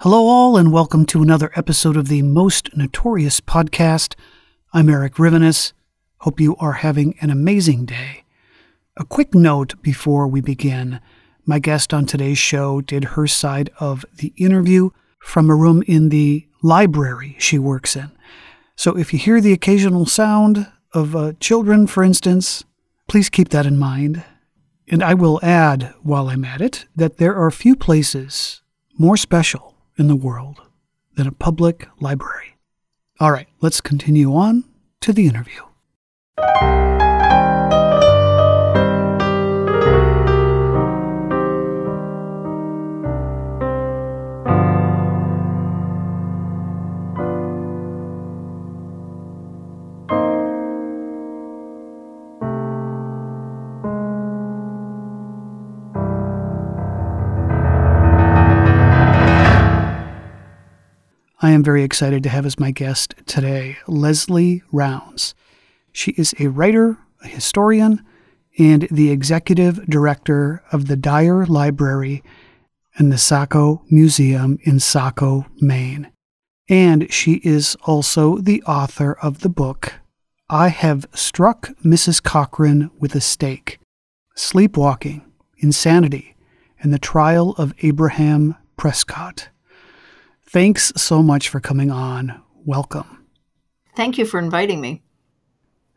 Hello, all, and welcome to another episode of the Most Notorious Podcast. I'm Erik Rivenes. Hope you are having an amazing day. A quick note before we begin my guest on today's show did her side of the interview from a room in the library she works in. So if you hear the occasional sound of uh, children, for instance, please keep that in mind. And I will add, while I'm at it, that there are few places more special in the world than a public library. All right, let's continue on to the interview. I am very excited to have as my guest today Leslie Rounds. She is a writer, a historian, and the executive director of the Dyer Library and the Saco Museum in Saco, Maine. And she is also the author of the book I Have Struck Mrs. Cochran with a Stake Sleepwalking, Insanity, and the Trial of Abraham Prescott. Thanks so much for coming on. Welcome. Thank you for inviting me.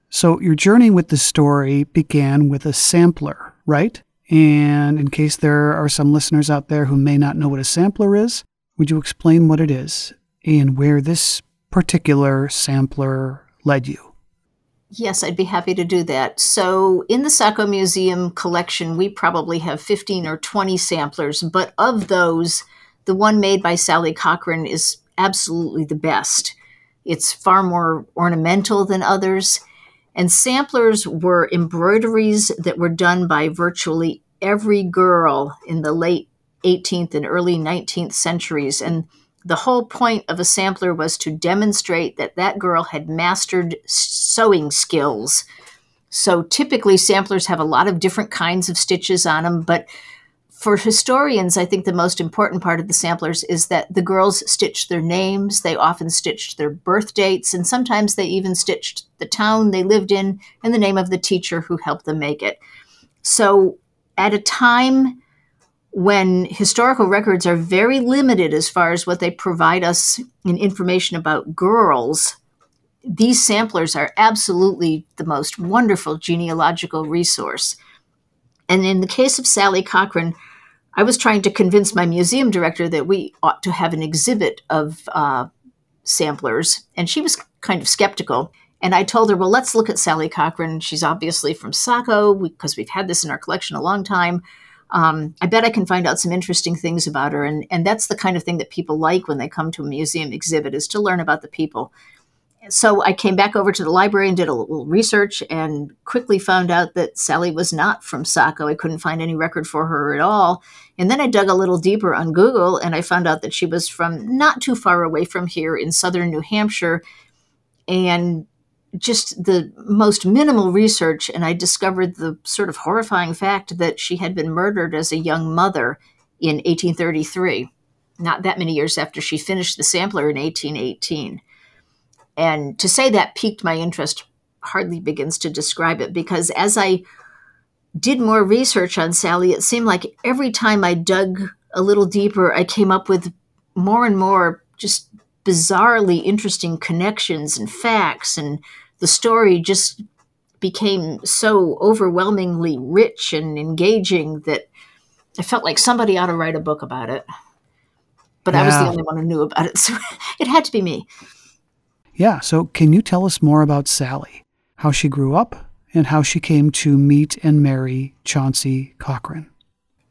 So, your journey with the story began with a sampler, right? And in case there are some listeners out there who may not know what a sampler is, would you explain what it is and where this particular sampler led you? Yes, I'd be happy to do that. So, in the Saco Museum collection, we probably have 15 or 20 samplers, but of those, the one made by Sally Cochran is absolutely the best. It's far more ornamental than others. And samplers were embroideries that were done by virtually every girl in the late 18th and early 19th centuries. And the whole point of a sampler was to demonstrate that that girl had mastered sewing skills. So typically, samplers have a lot of different kinds of stitches on them, but for historians, I think the most important part of the samplers is that the girls stitched their names, they often stitched their birth dates, and sometimes they even stitched the town they lived in and the name of the teacher who helped them make it. So, at a time when historical records are very limited as far as what they provide us in information about girls, these samplers are absolutely the most wonderful genealogical resource. And in the case of Sally Cochran, I was trying to convince my museum director that we ought to have an exhibit of uh, samplers, and she was kind of skeptical. And I told her, well, let's look at Sally Cochran. She's obviously from Saco because we've had this in our collection a long time. Um, I bet I can find out some interesting things about her. And, and that's the kind of thing that people like when they come to a museum exhibit is to learn about the people so I came back over to the library and did a little research and quickly found out that Sally was not from Saco. I couldn't find any record for her at all. And then I dug a little deeper on Google and I found out that she was from not too far away from here in southern New Hampshire. And just the most minimal research, and I discovered the sort of horrifying fact that she had been murdered as a young mother in 1833, not that many years after she finished the sampler in 1818. And to say that piqued my interest hardly begins to describe it because as I did more research on Sally, it seemed like every time I dug a little deeper, I came up with more and more just bizarrely interesting connections and facts, and the story just became so overwhelmingly rich and engaging that I felt like somebody ought to write a book about it. But yeah. I was the only one who knew about it, so it had to be me. Yeah, so can you tell us more about Sally, how she grew up, and how she came to meet and marry Chauncey Cochran?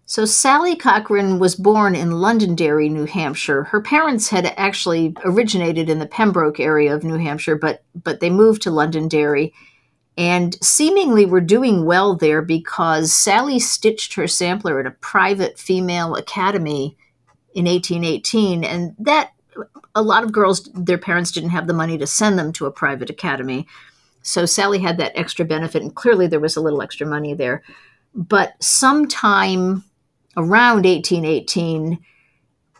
So, Sally Cochran was born in Londonderry, New Hampshire. Her parents had actually originated in the Pembroke area of New Hampshire, but, but they moved to Londonderry and seemingly were doing well there because Sally stitched her sampler at a private female academy in 1818. And that, a lot of girls, their parents didn't have the money to send them to a private academy. So Sally had that extra benefit, and clearly there was a little extra money there. But sometime around 1818,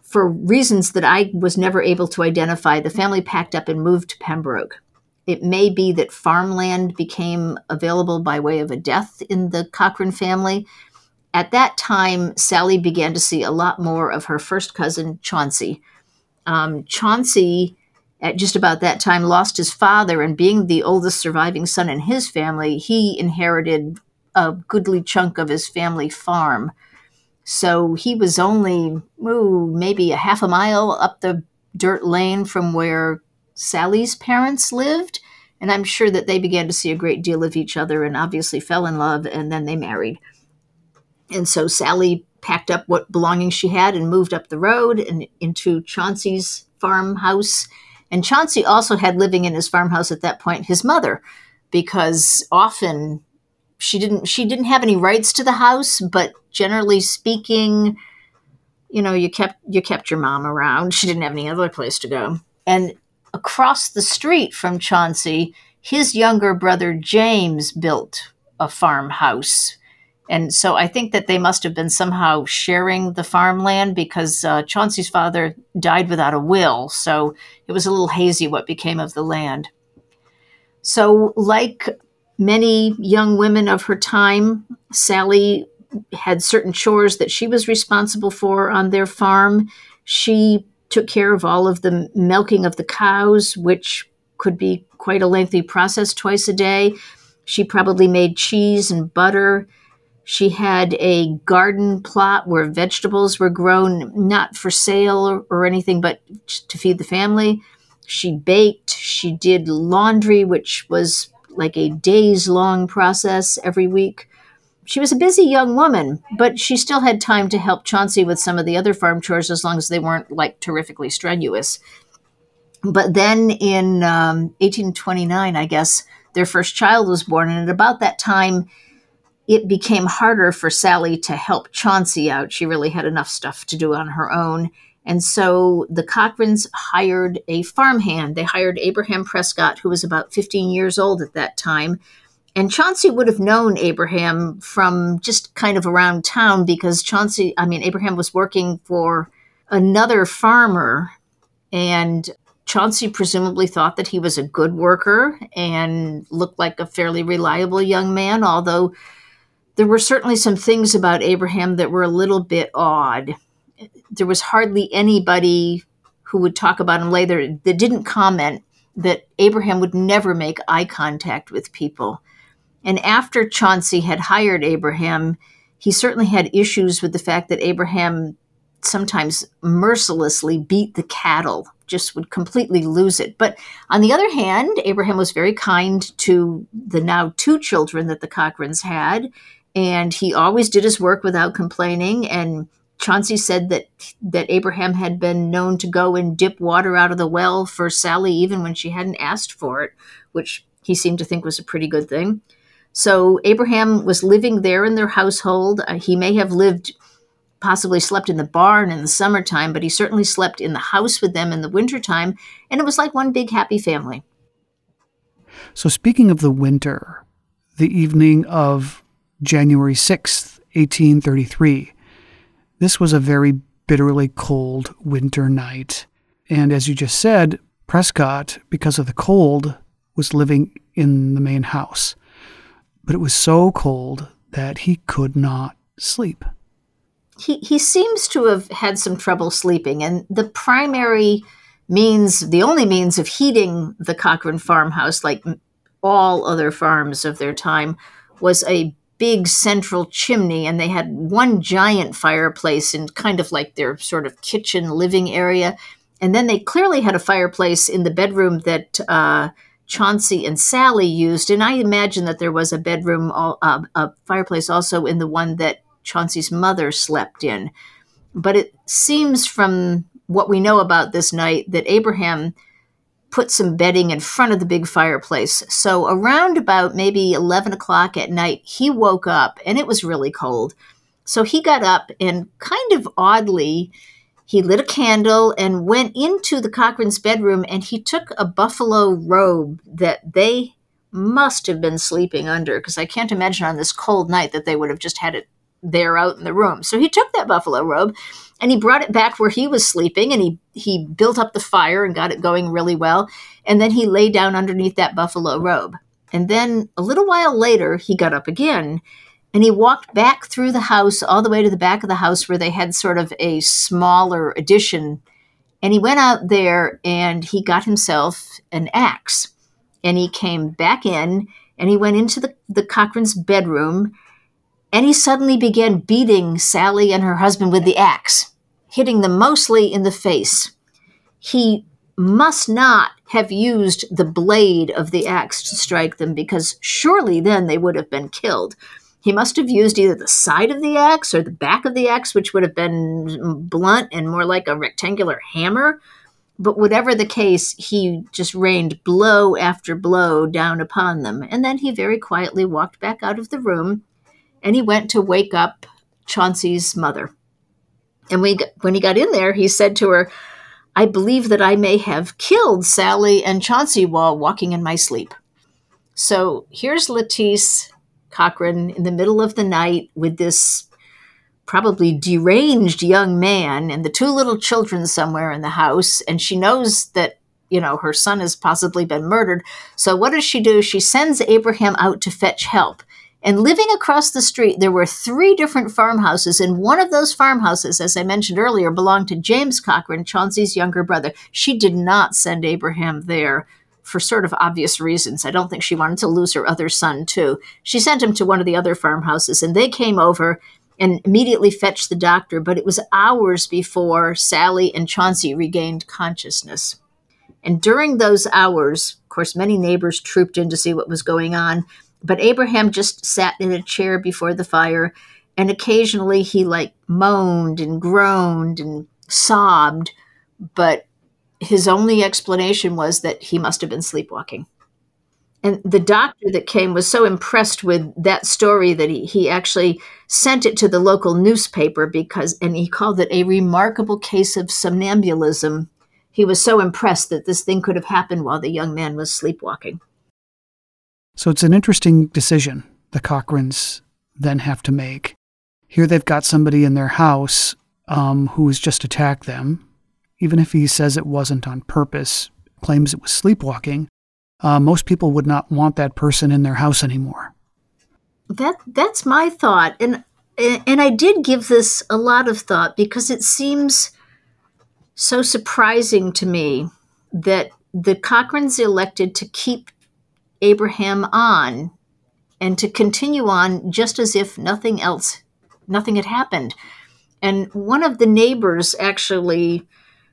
for reasons that I was never able to identify, the family packed up and moved to Pembroke. It may be that farmland became available by way of a death in the Cochran family. At that time, Sally began to see a lot more of her first cousin, Chauncey. Um, Chauncey, at just about that time, lost his father, and being the oldest surviving son in his family, he inherited a goodly chunk of his family farm. So he was only, ooh, maybe a half a mile up the dirt lane from where Sally's parents lived. And I'm sure that they began to see a great deal of each other and obviously fell in love, and then they married. And so Sally packed up what belongings she had and moved up the road and into Chauncey's farmhouse. And Chauncey also had living in his farmhouse at that point his mother, because often she didn't she didn't have any rights to the house, but generally speaking, you know, you kept you kept your mom around. She didn't have any other place to go. And across the street from Chauncey, his younger brother James built a farmhouse. And so I think that they must have been somehow sharing the farmland because uh, Chauncey's father died without a will. So it was a little hazy what became of the land. So, like many young women of her time, Sally had certain chores that she was responsible for on their farm. She took care of all of the milking of the cows, which could be quite a lengthy process twice a day. She probably made cheese and butter. She had a garden plot where vegetables were grown, not for sale or, anything, but to feed the family. She baked. She did laundry, which was like a days long process every week. She was a busy young woman, but she still had time to help Chauncey with some of the other farm chores as long as they weren't like terrifically strenuous. But then in um, 1829, I guess, their first child was born. And at about that time, it became harder for Sally to help Chauncey out. She really had enough stuff to do on her own. And so the Cochrans hired a farmhand. They hired Abraham Prescott, who was about 15 years old at that time. And Chauncey would have known Abraham from just kind of around town because Chauncey, I mean, Abraham was working for another farmer. And Chauncey presumably thought that he was a good worker and looked like a fairly reliable young man, although there were certainly some things about Abraham that were a little bit odd there was hardly anybody who would talk about him later that didn't comment that Abraham would never make eye contact with people. And after Chauncey had hired Abraham, he certainly had issues with the fact that Abraham sometimes mercilessly beat the cattle, just would completely lose it. But on the other hand, Abraham was very kind to the now two children that the Cochrans had, and he always did his work without complaining. And Chauncey said that that Abraham had been known to go and dip water out of the well for Sally even when she hadn't asked for it, which he seemed to think was a pretty good thing. So Abraham was living there in their household. Uh, he may have lived possibly slept in the barn in the summertime, but he certainly slept in the house with them in the wintertime, and it was like one big happy family. So speaking of the winter, the evening of January 6th, 1833, this was a very bitterly cold winter night. And as you just said, Prescott, because of the cold, was living in the main house. But it was so cold that he could not sleep. he, he seems to have had some trouble sleeping, and the primary means, the only means of heating the Cochran farmhouse, like all other farms of their time, was a big central chimney, and they had one giant fireplace in kind of like their sort of kitchen living area. And then they clearly had a fireplace in the bedroom that uh, Chauncey and Sally used. And I imagine that there was a bedroom, uh, a fireplace also in the one that Chauncey's mother slept in. But it seems from what we know about this night that Abraham put some bedding in front of the big fireplace. So around about maybe 11 o'clock at night, he woke up and it was really cold. So he got up and kind of oddly, he lit a candle and went into the Cochran's bedroom and he took a buffalo robe that they must have been sleeping under because I can't imagine on this cold night that they would have just had it there out in the room. So he took that buffalo robe and he brought it back where he was sleeping and he he built up the fire and got it going really well. And then he lay down underneath that buffalo robe. And then a little while later he got up again and he walked back through the house all the way to the back of the house where they had sort of a smaller addition. And he went out there and he got himself an axe. And he came back in and he went into the, the Cochran's bedroom and he suddenly began beating Sally and her husband with the axe, hitting them mostly in the face. He must not have used the blade of the axe to strike them because surely then they would have been killed. He must have used either the side of the axe or the back of the axe, which would have been blunt and more like a rectangular hammer. But whatever the case, he just rained blow after blow down upon them. And then he very quietly walked back out of the room and he went to wake up Chauncey's mother. And we, when he got in there, he said to her, I believe that I may have killed Sally and Chauncey while walking in my sleep. So here's Lettice Cochran in the middle of the night with this probably deranged young man and the two little children somewhere in the house. And she knows that, you know, her son has possibly been murdered. So what does she do? She sends Abraham out to fetch help. And living across the street, there were three different farmhouses. And one of those farmhouses, as I mentioned earlier, belonged to James Cochran, Chauncey's younger brother. She did not send Abraham there for sort of obvious reasons. I don't think she wanted to lose her other son, too. She sent him to one of the other farmhouses, and they came over and immediately fetched the doctor. But it was hours before Sally and Chauncey regained consciousness. And during those hours, of course, many neighbors trooped in to see what was going on. But Abraham just sat in a chair before the fire, and occasionally he like moaned and groaned and sobbed, but his only explanation was that he must have been sleepwalking. And the doctor that came was so impressed with that story that he, he actually sent it to the local newspaper because, and he called it a remarkable case of somnambulism. He was so impressed that this thing could have happened while the young man was sleepwalking. So it's an interesting decision the Cochrans then have to make. Here they've got somebody in their house um, who has just attacked them. Even if he says it wasn't on purpose, claims it was sleepwalking, uh, most people would not want that person in their house anymore. That that's my thought, and and I did give this a lot of thought because it seems so surprising to me that the Cochrans elected to keep Abraham on and to continue on just as if nothing else, nothing had happened. And one of the neighbors actually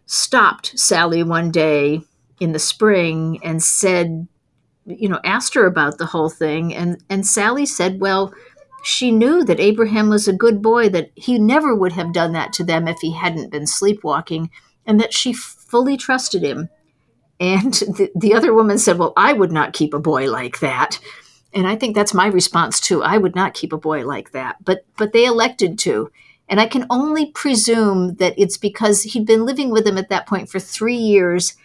stopped Sally one day in the spring and said, you know, asked her about the whole thing. And, and Sally said, well, she knew that Abraham was a good boy, that he never would have done that to them if he hadn't been sleepwalking, and that she fully trusted him. And the, the other woman said, Well, I would not keep a boy like that. And I think that's my response too. I would not keep a boy like that. But but they elected to. And I can only presume that it's because he'd been living with them at that point for three years.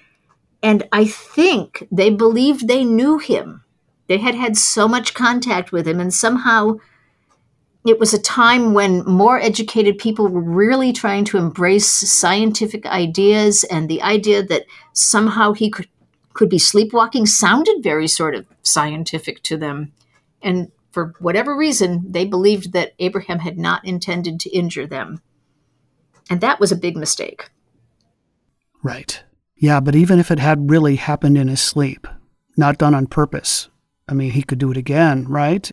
And I think they believed they knew him. They had had so much contact with him, and somehow it was a time when more educated people were really trying to embrace scientific ideas and the idea that somehow he could could be sleepwalking sounded very sort of scientific to them and for whatever reason they believed that Abraham had not intended to injure them And that was a big mistake. Right. Yeah, but even if it had really happened in his sleep, not done on purpose, I mean, he could do it again, right?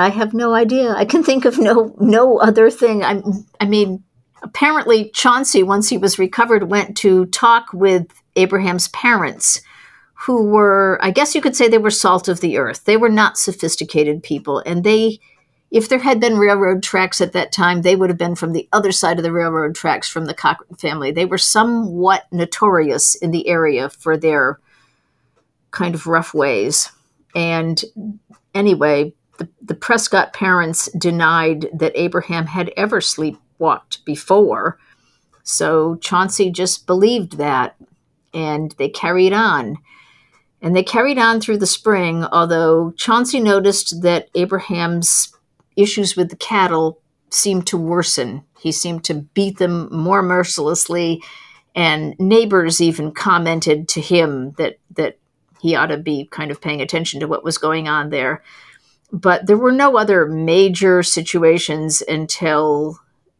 I have no idea. I can think of no no other thing. I I mean, apparently Chauncey once he was recovered went to talk with Abraham's parents who were I guess you could say they were salt of the earth. They were not sophisticated people and they if there had been railroad tracks at that time, they would have been from the other side of the railroad tracks from the Cochran family. They were somewhat notorious in the area for their kind of rough ways. And anyway, the, the Prescott parents denied that Abraham had ever sleepwalked before. So Chauncey just believed that, and they carried on. And they carried on through the spring, although Chauncey noticed that Abraham's issues with the cattle seemed to worsen. He seemed to beat them more mercilessly, and neighbors even commented to him that that he ought to be kind of paying attention to what was going on there. But there were no other major situations until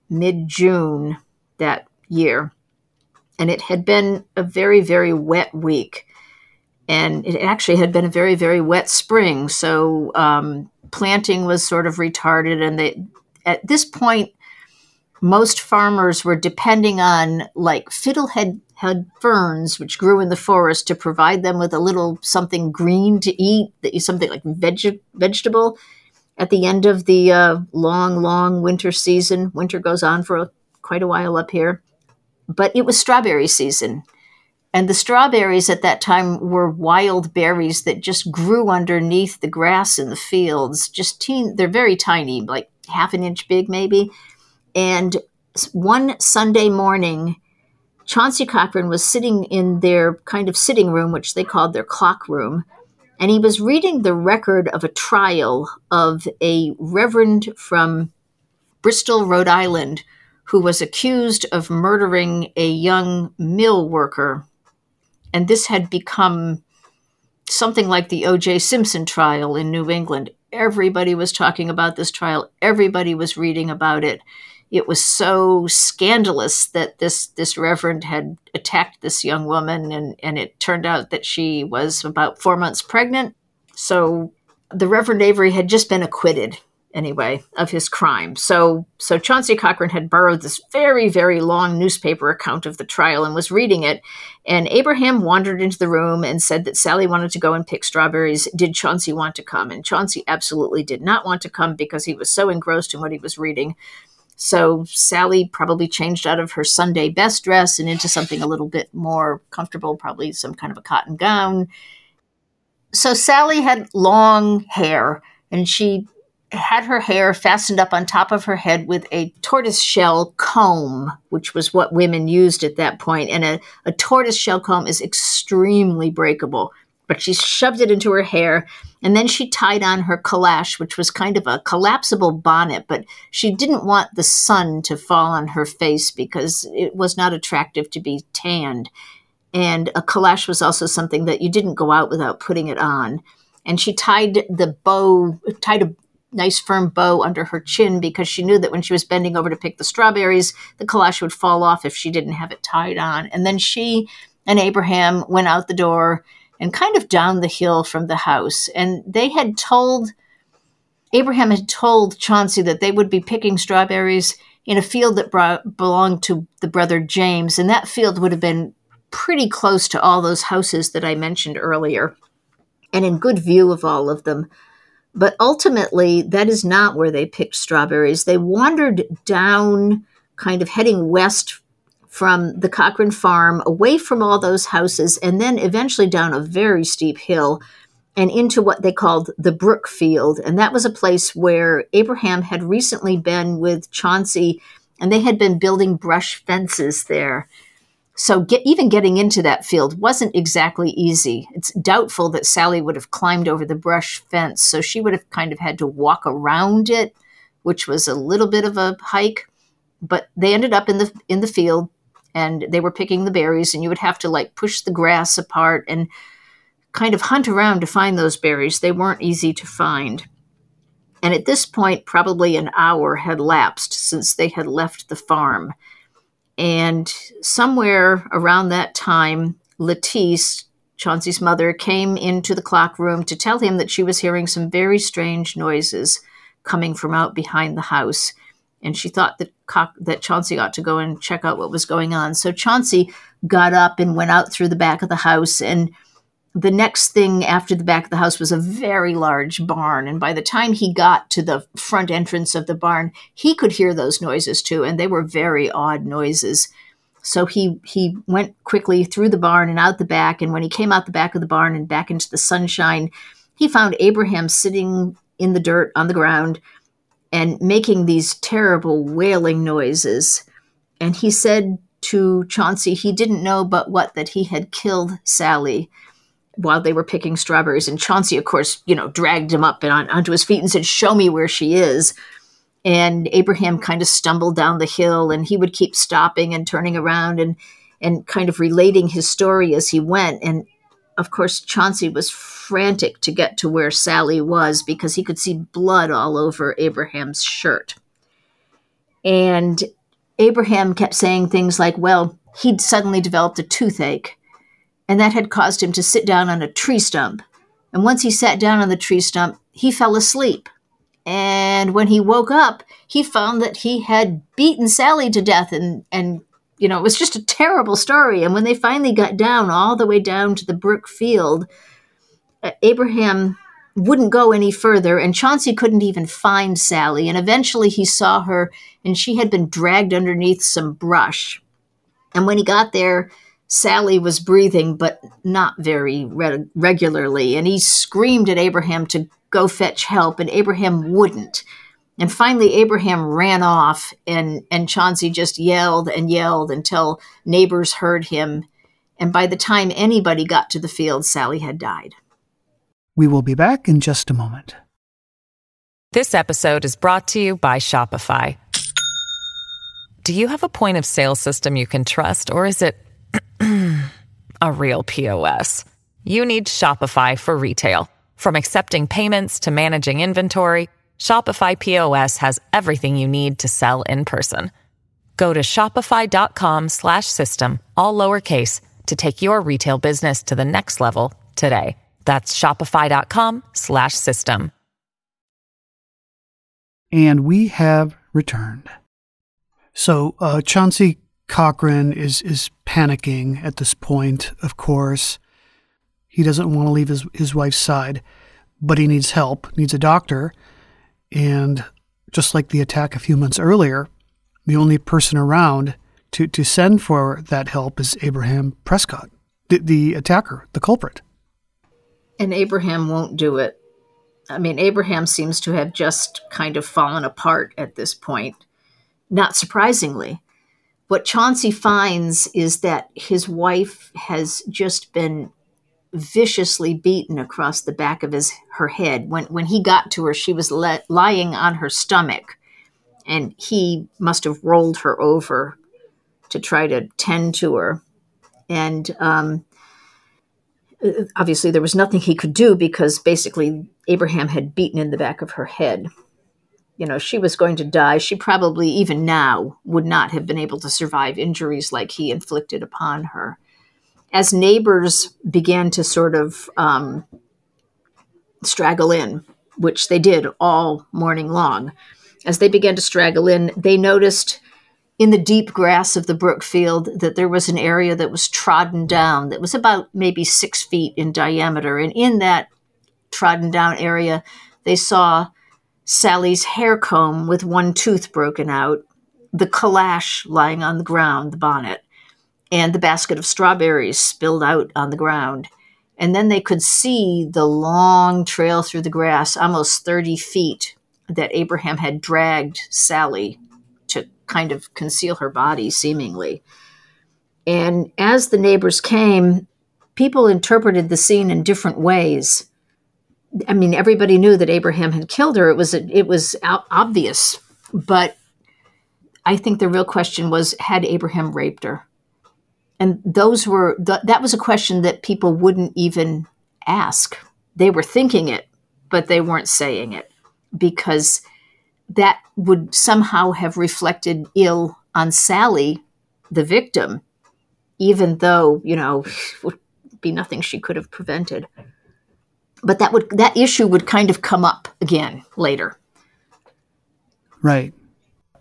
mid June that year. And it had been a very, very wet week. And it actually had been a very, very wet spring. So um, planting was sort of retarded. And they, at this point, most farmers were depending on like fiddlehead ferns which grew in the forest to provide them with a little something green to eat, that something like veg- vegetable at the end of the uh, long, long winter season. Winter goes on for a, quite a while up here, but it was strawberry season. And the strawberries at that time were wild berries that just grew underneath the grass in the fields. Just teen, they're very tiny, like half an inch big, maybe. And one Sunday morning, Chauncey Cochran was sitting in their kind of sitting room, which they called their clock room, and he was reading the record of a trial of a reverend from Bristol, Rhode Island, who was accused of murdering a young mill worker. And this had become something like the O.J. Simpson trial in New England. Everybody was talking about this trial, everybody was reading about it it was so scandalous that this this reverend had attacked this young woman and and it turned out that she was about 4 months pregnant. So the reverend Avery had just been acquitted anyway of his crime. So so Chauncey Cochran had borrowed this very very long newspaper account of the trial and was reading it. And Abraham wandered into the room and said that Sally wanted to go and pick strawberries. Did Chauncey want to come? And Chauncey absolutely did not want to come because he was so engrossed in what he was reading so Sally probably changed out of her Sunday best dress and into something a little bit more comfortable, probably some kind of a cotton gown. So Sally had long hair and she had her hair fastened up on top of her head with a tortoise shell comb, which was what women used at that point. And a, a tortoise shell comb is extremely breakable but she shoved it into her hair. And then she tied on her calash, which was kind of a collapsible bonnet, but she didn't want the sun to fall on her face because it was not attractive to be tanned. And a calash was also something that you didn't go out without putting it on. And she tied the bow, tied a nice firm bow under her chin because she knew that when she was bending over to pick the strawberries, the calash would fall off if she didn't have it tied on. And then she and Abraham went out the door and kind of down the hill from the house. And they had told, Abraham had told Chauncey that they would be picking strawberries in a field that brought, belonged to the brother James. And that field would have been pretty close to all those houses that I mentioned earlier and in good view of all of them. But ultimately, that is not where they picked strawberries. They wandered down, kind of heading west from the Cochran farm away from all those houses and then eventually down a very steep hill and into what they called the Brook Field. And that was a place where Abraham had recently been with Chauncey and they had been building brush fences there. So get, even getting into that field wasn't exactly easy. It's doubtful that Sally would have climbed over the brush fence, so she would have kind of had to walk around it, which was a little bit of a hike. But they ended up in the in the field and they were picking the berries and you would have to like push the grass apart and kind of hunt around to find those berries. They weren't easy to find. And at this point, probably an hour had lapsed since they had left the farm. And somewhere around that time, Lettice, Chauncey's mother, came into the clock room to tell him that she was hearing some very strange noises coming from out behind the house. And she thought that, that Chauncey ought to go and check out what was going on. So Chauncey got up and went out through the back of the house and the next thing after the back of the house was a very large barn. And by the time he got to the front entrance of the barn, he could hear those noises too. And they were very odd noises. So he, he went quickly through the barn and out the back. And when he came out the back of the barn and back into the sunshine, he found Abraham sitting in the dirt on the ground and making these terrible wailing noises. And he said to Chauncey he didn't know but what that he had killed Sally while they were picking strawberries. And Chauncey, of course, you know, dragged him up and on, onto his feet and said, Show me where she is. And Abraham kind of stumbled down the hill and he would keep stopping and turning around and and kind of relating his story as he went. And of course, Chauncey was frantic to get to where Sally was because he could see blood all over Abraham's shirt. And Abraham kept saying things like, well, he'd suddenly developed a toothache and that had caused him to sit down on a tree stump. And once he sat down on the tree stump, he fell asleep. And when he woke up, he found that he had beaten Sally to death. And, and, you know, it was just a terrible story. And when they finally got down, all the way down to the brick field, uh, Abraham wouldn't go any further, and Chauncey couldn't even find Sally. And eventually he saw her, and she had been dragged underneath some brush. And when he got there, Sally was breathing, but not very re- regularly, and he screamed at Abraham to go fetch help, and Abraham wouldn't. And finally, Abraham ran off, and, and Chauncey just yelled and yelled until neighbors heard him. And by the time anybody got to the field, Sally had died. We will be back in just a moment. This episode is brought to you by Shopify. Do you have a point of sale system you can trust, or is it a real POS. You need Shopify for retail. From accepting payments to managing inventory, Shopify POS has everything you need to sell in person. Go to shopify.com/system all lowercase to take your retail business to the next level today. That's shopify.com/system. And we have returned. So, uh, Chauncey Cochran is is panicking at this point, of course. He doesn't want to leave his, his wife's side, but he needs help, needs a doctor. And just like the attack a few months earlier, the only person around to, to send for that help is Abraham Prescott, the, the attacker, the culprit. And Abraham won't do it. I mean, Abraham seems to have just kind of fallen apart at this point, not surprisingly what Chauncey finds is that his wife has just been viciously beaten across the back of his her head. When when he got to her, she was lying on her stomach, and he must have rolled her over to try to tend to her. And um, obviously, there was nothing he could do because basically Abraham had beaten in the back of her head you know, she was going to die. She probably, even now, would not have been able to survive injuries like he inflicted upon her. As neighbors began to sort of um, straggle in, which they did all morning long, as they began to straggle in, they noticed in the deep grass of the brook field that there was an area that was trodden down that was about maybe six feet in diameter. And in that trodden down area, they saw Sally's hair comb with one tooth broken out, the calash lying on the ground, the bonnet, and the basket of strawberries spilled out on the ground. And then they could see the long trail through the grass, almost 30 feet, that Abraham had dragged Sally to kind of conceal her body, seemingly. And as the neighbors came, people interpreted the scene in different ways. I mean, everybody knew that Abraham had killed her. It was it was obvious, but I think the real question was: Had Abraham raped her? And those were th- that was a question that people wouldn't even ask. They were thinking it, but they weren't saying it because that would somehow have reflected ill on Sally the victim, even though, you know, would be nothing she could have prevented. But that would that issue would kind of come up again later. Right.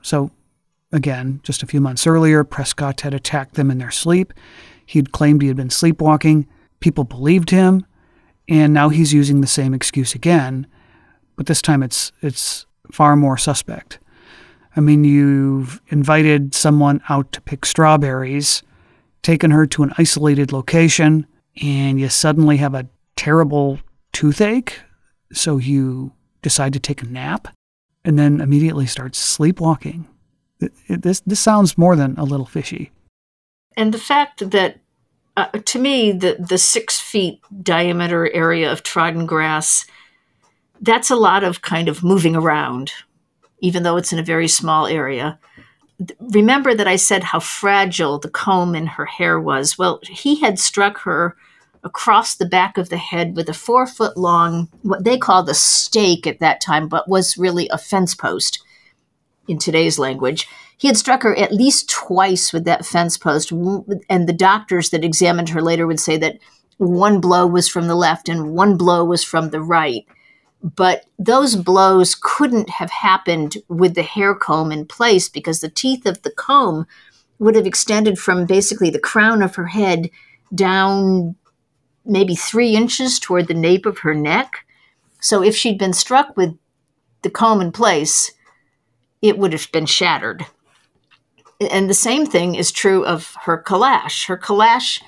So again, just a few months earlier, Prescott had attacked them in their sleep. He'd claimed he had been sleepwalking. People believed him, and now he's using the same excuse again, but this time it's it's far more suspect. I mean, you've invited someone out to pick strawberries, taken her to an isolated location, and you suddenly have a terrible toothache, so you decide to take a nap and then immediately start sleepwalking. This this sounds more than a little fishy. And the fact that, uh, to me, the the six feet diameter area of trodden grass, that's a lot of kind of moving around, even though it's in a very small area. Remember that I said how fragile the comb in her hair was. Well, he had struck her across the back of the head with a four foot long, what they called a stake at that time, but was really a fence post in today's language. He had struck her at least twice with that fence post, and the doctors that examined her later would say that one blow was from the left and one blow was from the right. But those blows couldn't have happened with the hair comb in place because the teeth of the comb would have extended from basically the crown of her head down maybe three inches toward the nape of her neck. So if she'd been struck with the comb in place, it would have been shattered. And the same thing is true of her calash. Her calash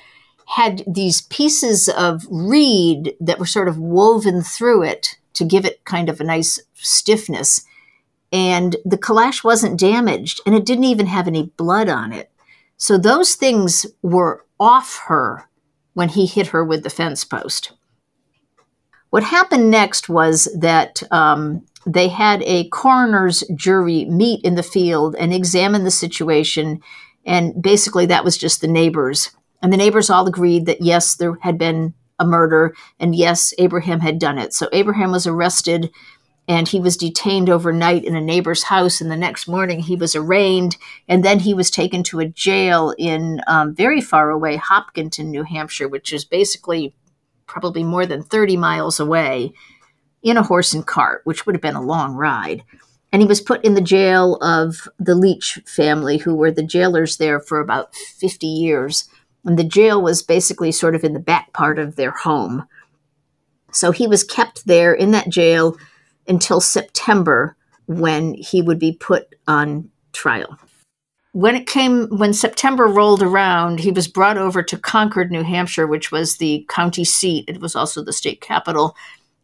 had these pieces of reed that were sort of woven through it to give it kind of a nice stiffness. And the calash wasn't damaged, and it didn't even have any blood on it. So those things were off her when he hit her with the fence post. What happened next was that um, they had a coroner's jury meet in the field and examine the situation. And basically, that was just the neighbors. And the neighbors all agreed that yes, there had been a murder, and yes, Abraham had done it. So Abraham was arrested and he was detained overnight in a neighbor's house. And the next morning, he was arraigned, and then he was taken to a jail in um, very far away Hopkinton, New Hampshire, which is basically probably more than 30 miles away in a horse and cart, which would have been a long ride. And he was put in the jail of the Leach family, who were the jailers there for about 50 years. And the jail was basically sort of in the back part of their home. So he was kept there in that jail until September when he would be put on trial. When it came, when September rolled around, he was brought over to Concord, New Hampshire, which was the county seat. It was also the state capital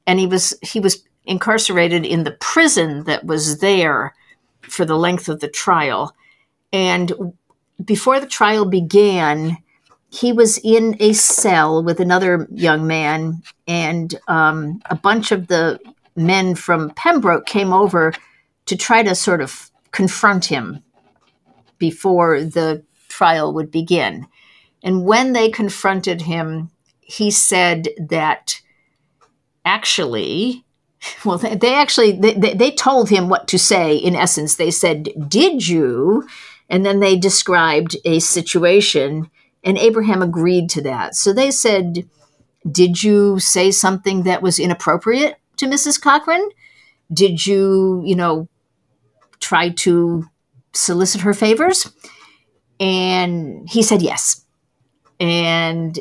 and he was he was incarcerated in the prison that was there for the length of the trial. And before the trial began, he was in a cell with another young man, and um, a bunch of the men from Pembroke came over to try to sort of confront him before the trial would begin. And when they confronted him, he said that actually well they actually they, they told him what to say in essence. They said did you? And then they described a situation and abraham agreed to that. So they said did you say something that was inappropriate to mrs cochran? Did you you know try to solicit her favors? And he said yes. And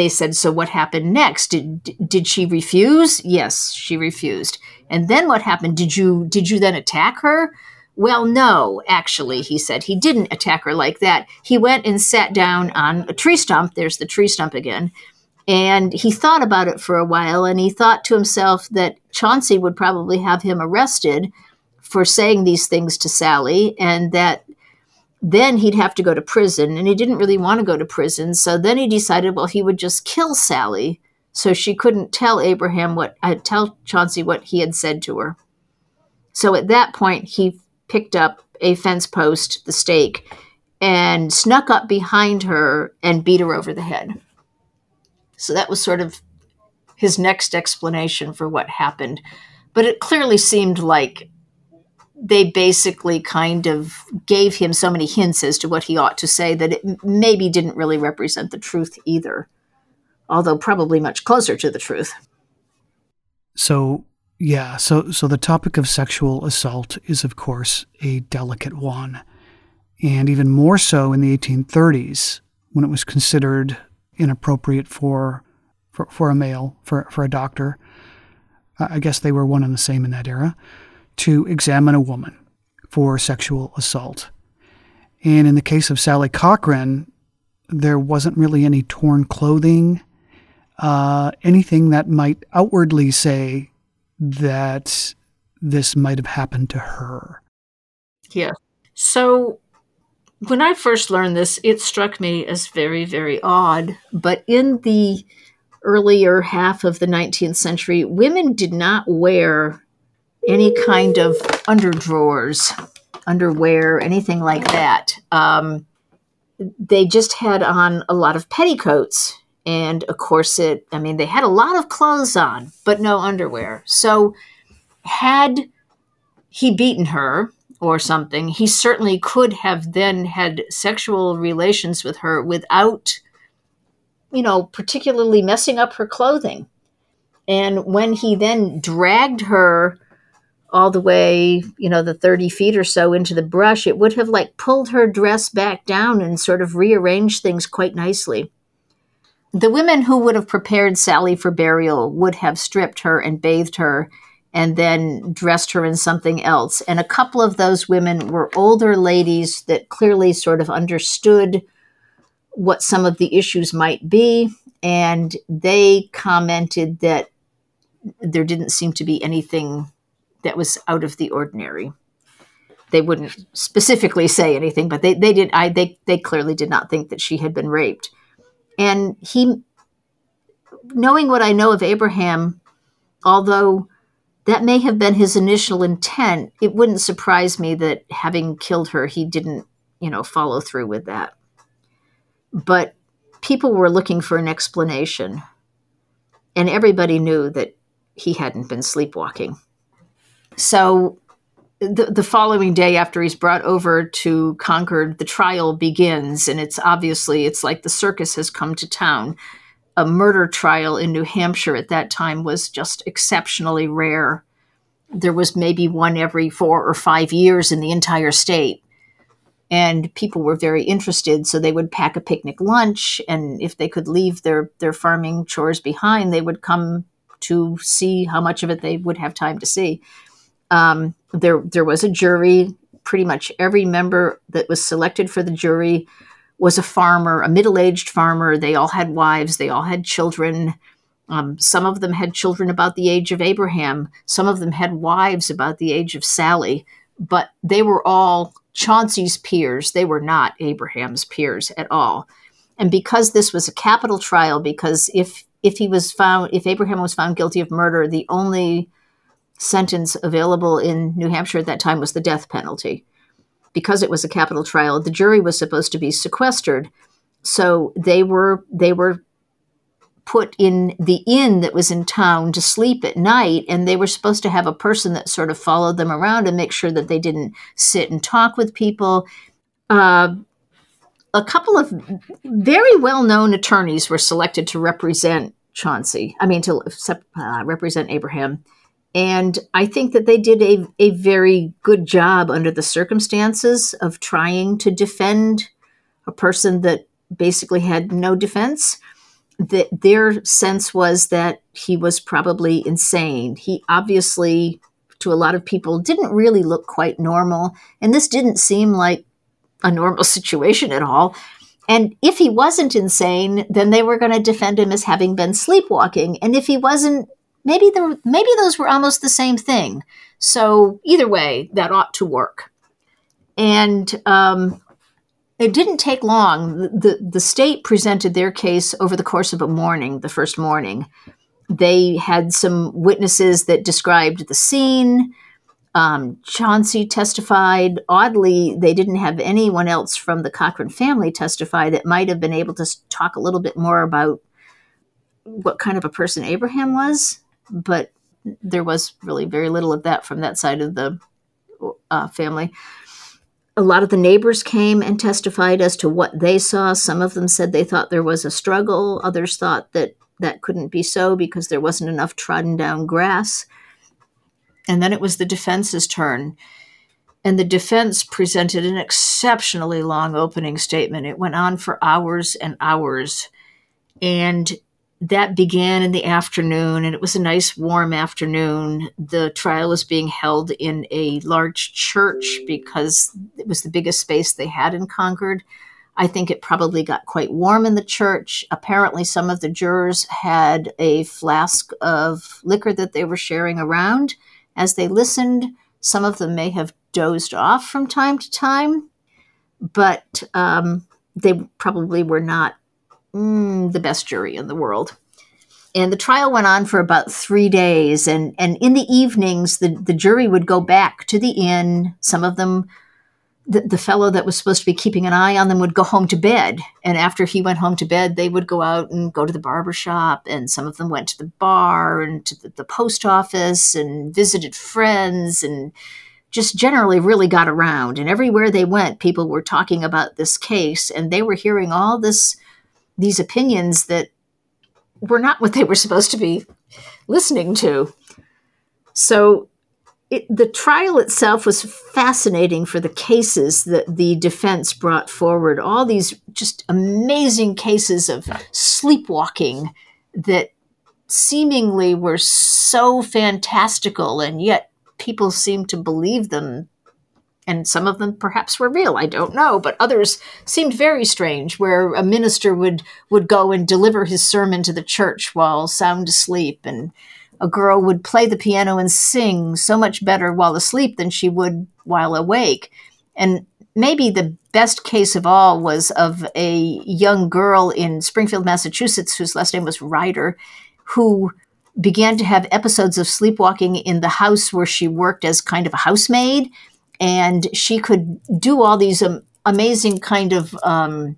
they said, So what happened next? Did, did she refuse? Yes, she refused. And then what happened? Did you did you then attack her? Well, no, actually, he said. He didn't attack her like that. He went and sat down on a tree stump. There's the tree stump again. And he thought about it for a while and he thought to himself that Chauncey would probably have him arrested for saying these things to Sally and that then he'd have to go to prison and he didn't really want to go to prison so then he decided well he would just kill sally so she couldn't tell abraham what uh, tell chauncey what he had said to her. So at that point he picked up a fence post the stake and snuck up behind her and beat her over the head. So that was sort of his next explanation for what happened. But it clearly seemed like they basically kind of gave him so many hints as to what he ought to say that it maybe didn't really represent the truth either, although probably much closer to the truth. So, yeah, so so the topic of sexual assault is of course a delicate one. And even more so in the 1830s when it was considered inappropriate for for, for a male, for, for a doctor, I guess they were one and the same in that era, to examine a woman for sexual assault. And in the case of Sally Cochran, there wasn't really any torn clothing, uh, anything that might outwardly say that this might have happened to her. Yeah. So when I first learned this, it struck me as very, very odd. But in the earlier half of the 19th century, women did not wear any kind of underdrawers, underwear, anything like that. Um, they just had on a lot of petticoats and a corset. I mean, they had a lot of clothes on, but no underwear. So, had he beaten her or something, he certainly could have then had sexual relations with her without you know, particularly messing up her clothing. And when he then dragged her all the way, you know, the 30 feet or so into the brush, it would have like pulled her dress back down and sort of rearranged things quite nicely. The women who would have prepared Sally for burial would have stripped her and bathed her and then dressed her in something else. And a couple of those women were older ladies that clearly sort of understood what some of the issues might be, and they commented that there didn't seem to be anything that was out of the ordinary. They wouldn't specifically say anything, but they, they did I they they clearly did not think that she had been raped. And he knowing what I know of Abraham, although that may have been his initial intent, it wouldn't surprise me that having killed her, he didn't, you know, follow through with that but people were looking for an explanation. And everybody knew that he hadn't been sleepwalking. So the, the following day after he's brought over to Concord, the trial begins. And it's obviously, it's like the circus has come to town. A murder trial in New Hampshire at that time was just exceptionally rare. There was maybe one every four or five years in the entire state and people were very interested so they would pack a picnic lunch and if they could leave their their farming chores behind they would come to see how much of it they would have time to see um, there there was a jury. Pretty much every member that was selected for the jury was a farmer a middle-aged farmer. They all had wives. They all had children. Um, some of them had children about the age of abraham. Some of them had wives about the age of sally. But they were all Chauncey's peers. They were not Abraham's peers at all. And because this was a capital trial, because if if he was found, if Abraham was found guilty of murder, the only sentence available in New Hampshire at that time was the death penalty. Because it was a capital trial, the jury was supposed to be sequestered. So they were they were put in the inn that was in town to sleep at night and they were supposed to have a person that sort of followed them around and make sure that they didn't sit and talk with people uh, a couple of very well-known attorneys were selected to represent chauncey i mean to uh, represent abraham and i think that they did a, a very good job under the circumstances of trying to defend a person that basically had no defense that their sense was that he was probably insane. He obviously, to a lot of people, didn't really look quite normal, and this didn't seem like a normal situation at all. And if he wasn't insane, then they were going to defend him as having been sleepwalking. And if he wasn't, maybe there, maybe those were almost the same thing. So either way, that ought to work. And um, it didn't take long. The, the state presented their case over the course of a morning, the first morning. They had some witnesses that described the scene. Um, Chauncey testified. Oddly, they didn't have anyone else from the Cochran family testify that might have been able to talk a little bit more about what kind of a person Abraham was. But there was really very little of that from that side of the uh, family. A lot of the neighbors came and testified as to what they saw. Some of them said they thought there was a struggle. Others thought that that couldn't be so because there wasn't enough trodden down grass. And then it was the defense's turn. And the defense presented an exceptionally long opening statement. It went on for hours and hours. And that began in the afternoon, and it was a nice warm afternoon. The trial was being held in a large church because it was the biggest space they had in Concord. I think it probably got quite warm in the church. Apparently, some of the jurors had a flask of liquor that they were sharing around as they listened. Some of them may have dozed off from time to time, but um, they probably were not mm, the best jury in the world. And the trial went on for about three days. And, and in the evenings, the, the jury would go back to the inn. Some of them, the, the fellow that was supposed to be keeping an eye on them would go home to bed. And after he went home to bed, they would go out and go to the barber shop. And some of them went to the bar and to the, the post office and visited friends and just generally really got around. And everywhere they went, people were talking about this case and they were hearing all this these opinions that were not what they were supposed to be listening to. So it, the trial itself was fascinating for the cases that the defense brought forward. All these just amazing cases of sleepwalking that seemingly were so fantastical, and yet people seemed to believe them and some of them perhaps were real i don't know but others seemed very strange where a minister would would go and deliver his sermon to the church while sound asleep and a girl would play the piano and sing so much better while asleep than she would while awake. And maybe the best case of all was of a young girl in springfield massachusetts whose last name was Rider who began to have episodes of sleepwalking in the house where she worked as kind of a housemaid and she could do all these um, amazing kind of um,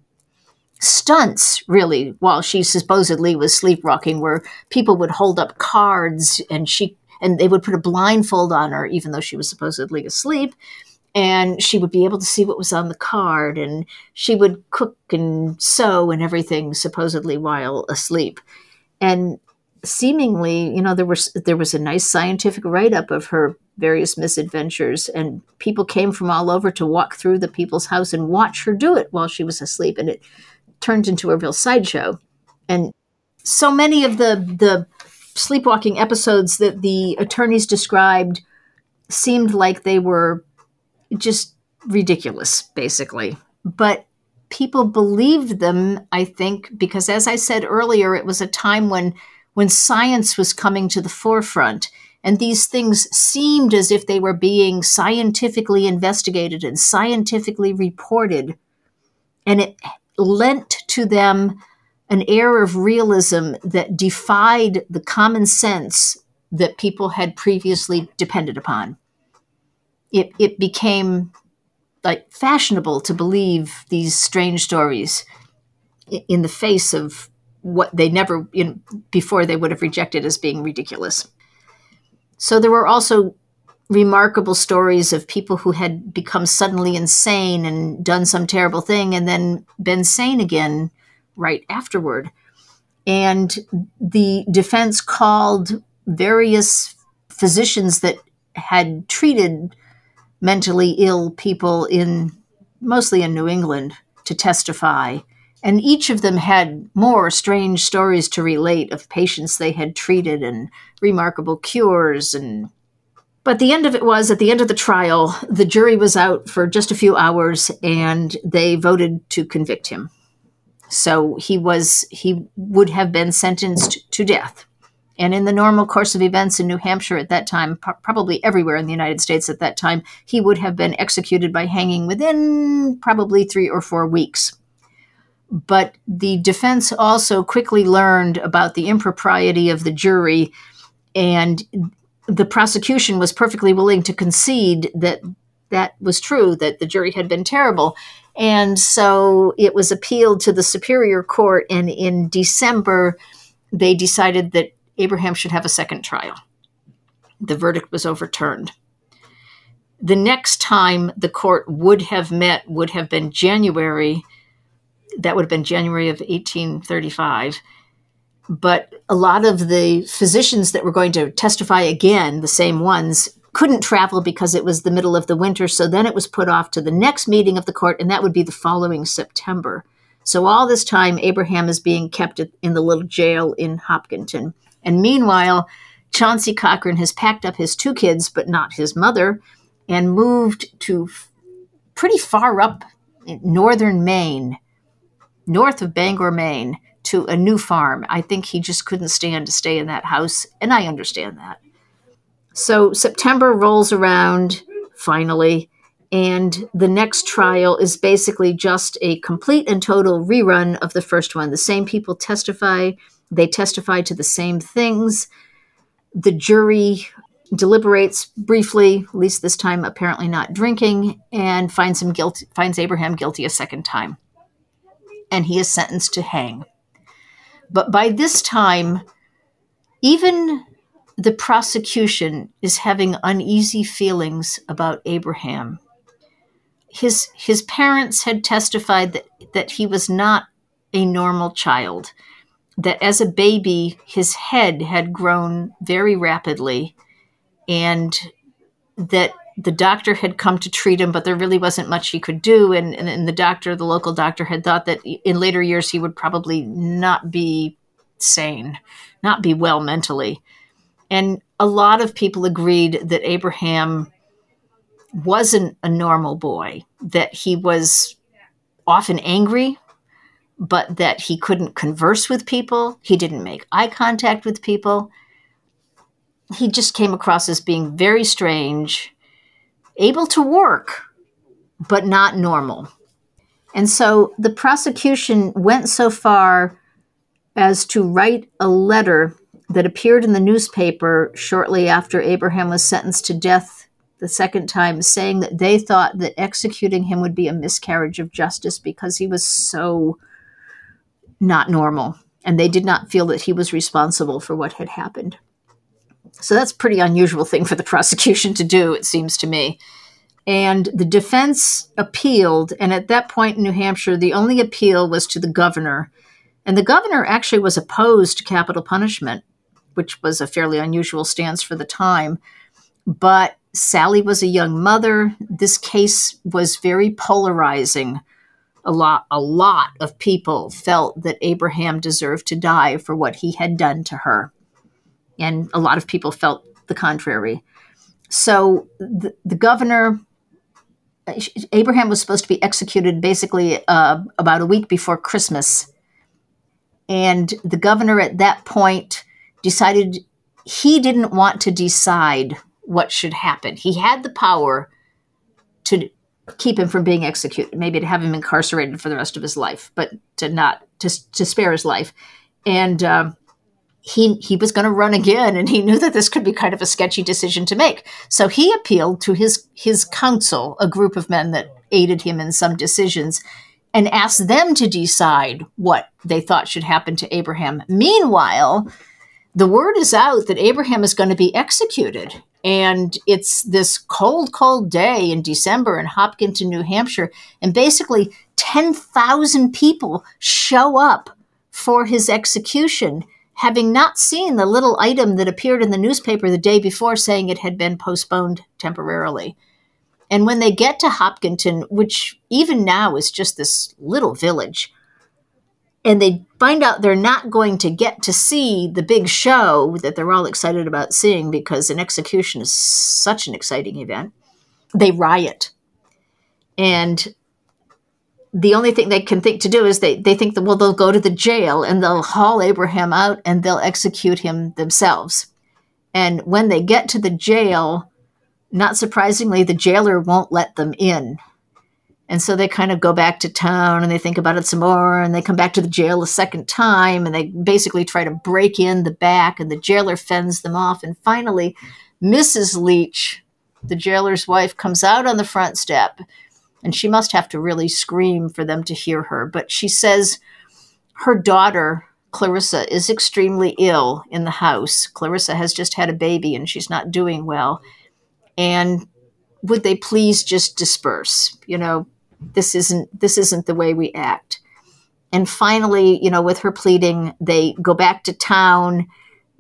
stunts really while she supposedly was sleepwalking where people would hold up cards and she and they would put a blindfold on her even though she was supposedly asleep and she would be able to see what was on the card and she would cook and sew and everything supposedly while asleep. And seemingly, you know, there was there was a nice scientific write up of her various misadventures, and people came from all over to walk through the people's house and watch her do it while she was asleep, and it turned into a real sideshow. And so many of the the sleepwalking episodes that the attorneys described seemed like they were just ridiculous, basically. But people believed them, I think, because as I said earlier, it was a time when when science was coming to the forefront and these things seemed as if they were being scientifically investigated and scientifically reported. And it lent to them an air of realism that defied the common sense that people had previously depended upon. It, it became like fashionable to believe these strange stories in the face of what they never you know, before they would have rejected as being ridiculous. So there were also remarkable stories of people who had become suddenly insane and done some terrible thing and then been sane again right afterward. And the defense called various physicians that had treated mentally ill people in mostly in New England to testify and each of them had more strange stories to relate of patients they had treated and remarkable cures and but the end of it was at the end of the trial the jury was out for just a few hours and they voted to convict him. So he was he would have been sentenced to death. And in the normal course of events in New Hampshire at that time, probably everywhere in the United States at that time, he would have been executed by hanging within probably three or four weeks but the defense also quickly learned about the impropriety of the jury, and the prosecution was perfectly willing to concede that that was true, that the jury had been terrible. And so it was appealed to the Superior Court, and in December, they decided that Abraham should have a second trial. The verdict was overturned. The next time the court would have met would have been January. That would have been January of 1835. But a lot of the physicians that were going to testify again, the same ones, couldn't travel because it was the middle of the winter. So then it was put off to the next meeting of the court, and that would be the following September. So all this time, Abraham is being kept in the little jail in Hopkinton. And meanwhile, Chauncey Cochran has packed up his two kids, but not his mother, and moved to pretty far up northern Maine, north of Bangor, Maine, to a new farm. I think he just couldn't stand to stay in that house, and I understand that. So September rolls around finally, and the next trial is basically just a complete and total rerun of the first one. The same people testify, they testify to the same things. The jury deliberates briefly, at least this time apparently not drinking, and finds him guilty finds Abraham guilty a second time. And he is sentenced to hang. But by this time, even the prosecution is having uneasy feelings about Abraham. His his parents had testified that, that he was not a normal child, that as a baby his head had grown very rapidly, and that the doctor had come to treat him, but there really wasn't much he could do. And, and, and the doctor, the local doctor, had thought that in later years he would probably not be sane, not be well mentally. And a lot of people agreed that Abraham wasn't a normal boy, that he was often angry, but that he couldn't converse with people. He didn't make eye contact with people. He just came across as being very strange, able to work, but not normal. And so the prosecution went so far as to write a letter that appeared in the newspaper shortly after Abraham was sentenced to death the second time, saying that they thought that executing him would be a miscarriage of justice because he was so not normal. And they did not feel that he was responsible for what had happened. So that's pretty unusual thing for the prosecution to do, it seems to me. And the defense appealed. And at that point in New Hampshire, the only appeal was to the governor. And the governor actually was opposed to capital punishment which was a fairly unusual stance for the time. But Sally was a young mother. This case was very polarizing. A lot, a lot of people felt that Abraham deserved to die for what he had done to her. And a lot of people felt the contrary. So the, the governor, Abraham was supposed to be executed basically uh, about a week before Christmas. And the governor at that point decided he didn't want to decide what should happen. He had the power to keep him from being executed, maybe to have him incarcerated for the rest of his life, but to not to, to spare his life. And um, he he was going to run again, and he knew that this could be kind of a sketchy decision to make. So he appealed to his his council, a group of men that aided him in some decisions, and asked them to decide what they thought should happen to Abraham. Meanwhile the word is out that Abraham is going to be executed. And it's this cold, cold day in December in Hopkinton, New Hampshire. And basically, 10,000 people show up for his execution, having not seen the little item that appeared in the newspaper the day before saying it had been postponed temporarily. And when they get to Hopkinton, which even now is just this little village, and they find out they're not going to get to see the big show that they're all excited about seeing because an execution is such an exciting event, they riot. And the only thing they can think to do is they, they think that, well, they'll go to the jail and they'll haul Abraham out and they'll execute him themselves. And when they get to the jail, not surprisingly, the jailer won't let them in and so they kind of go back to town and they think about it some more and they come back to the jail a second time and they basically try to break in the back and the jailer fends them off. And finally, Mrs. Leach, the jailer's wife, comes out on the front step and she must have to really scream for them to hear her. But she says her daughter, Clarissa, is extremely ill in the house. Clarissa has just had a baby and she's not doing well. And would they please just disperse? You know, this isn't this isn't the way we act. And finally, you know, with her pleading, they go back to town.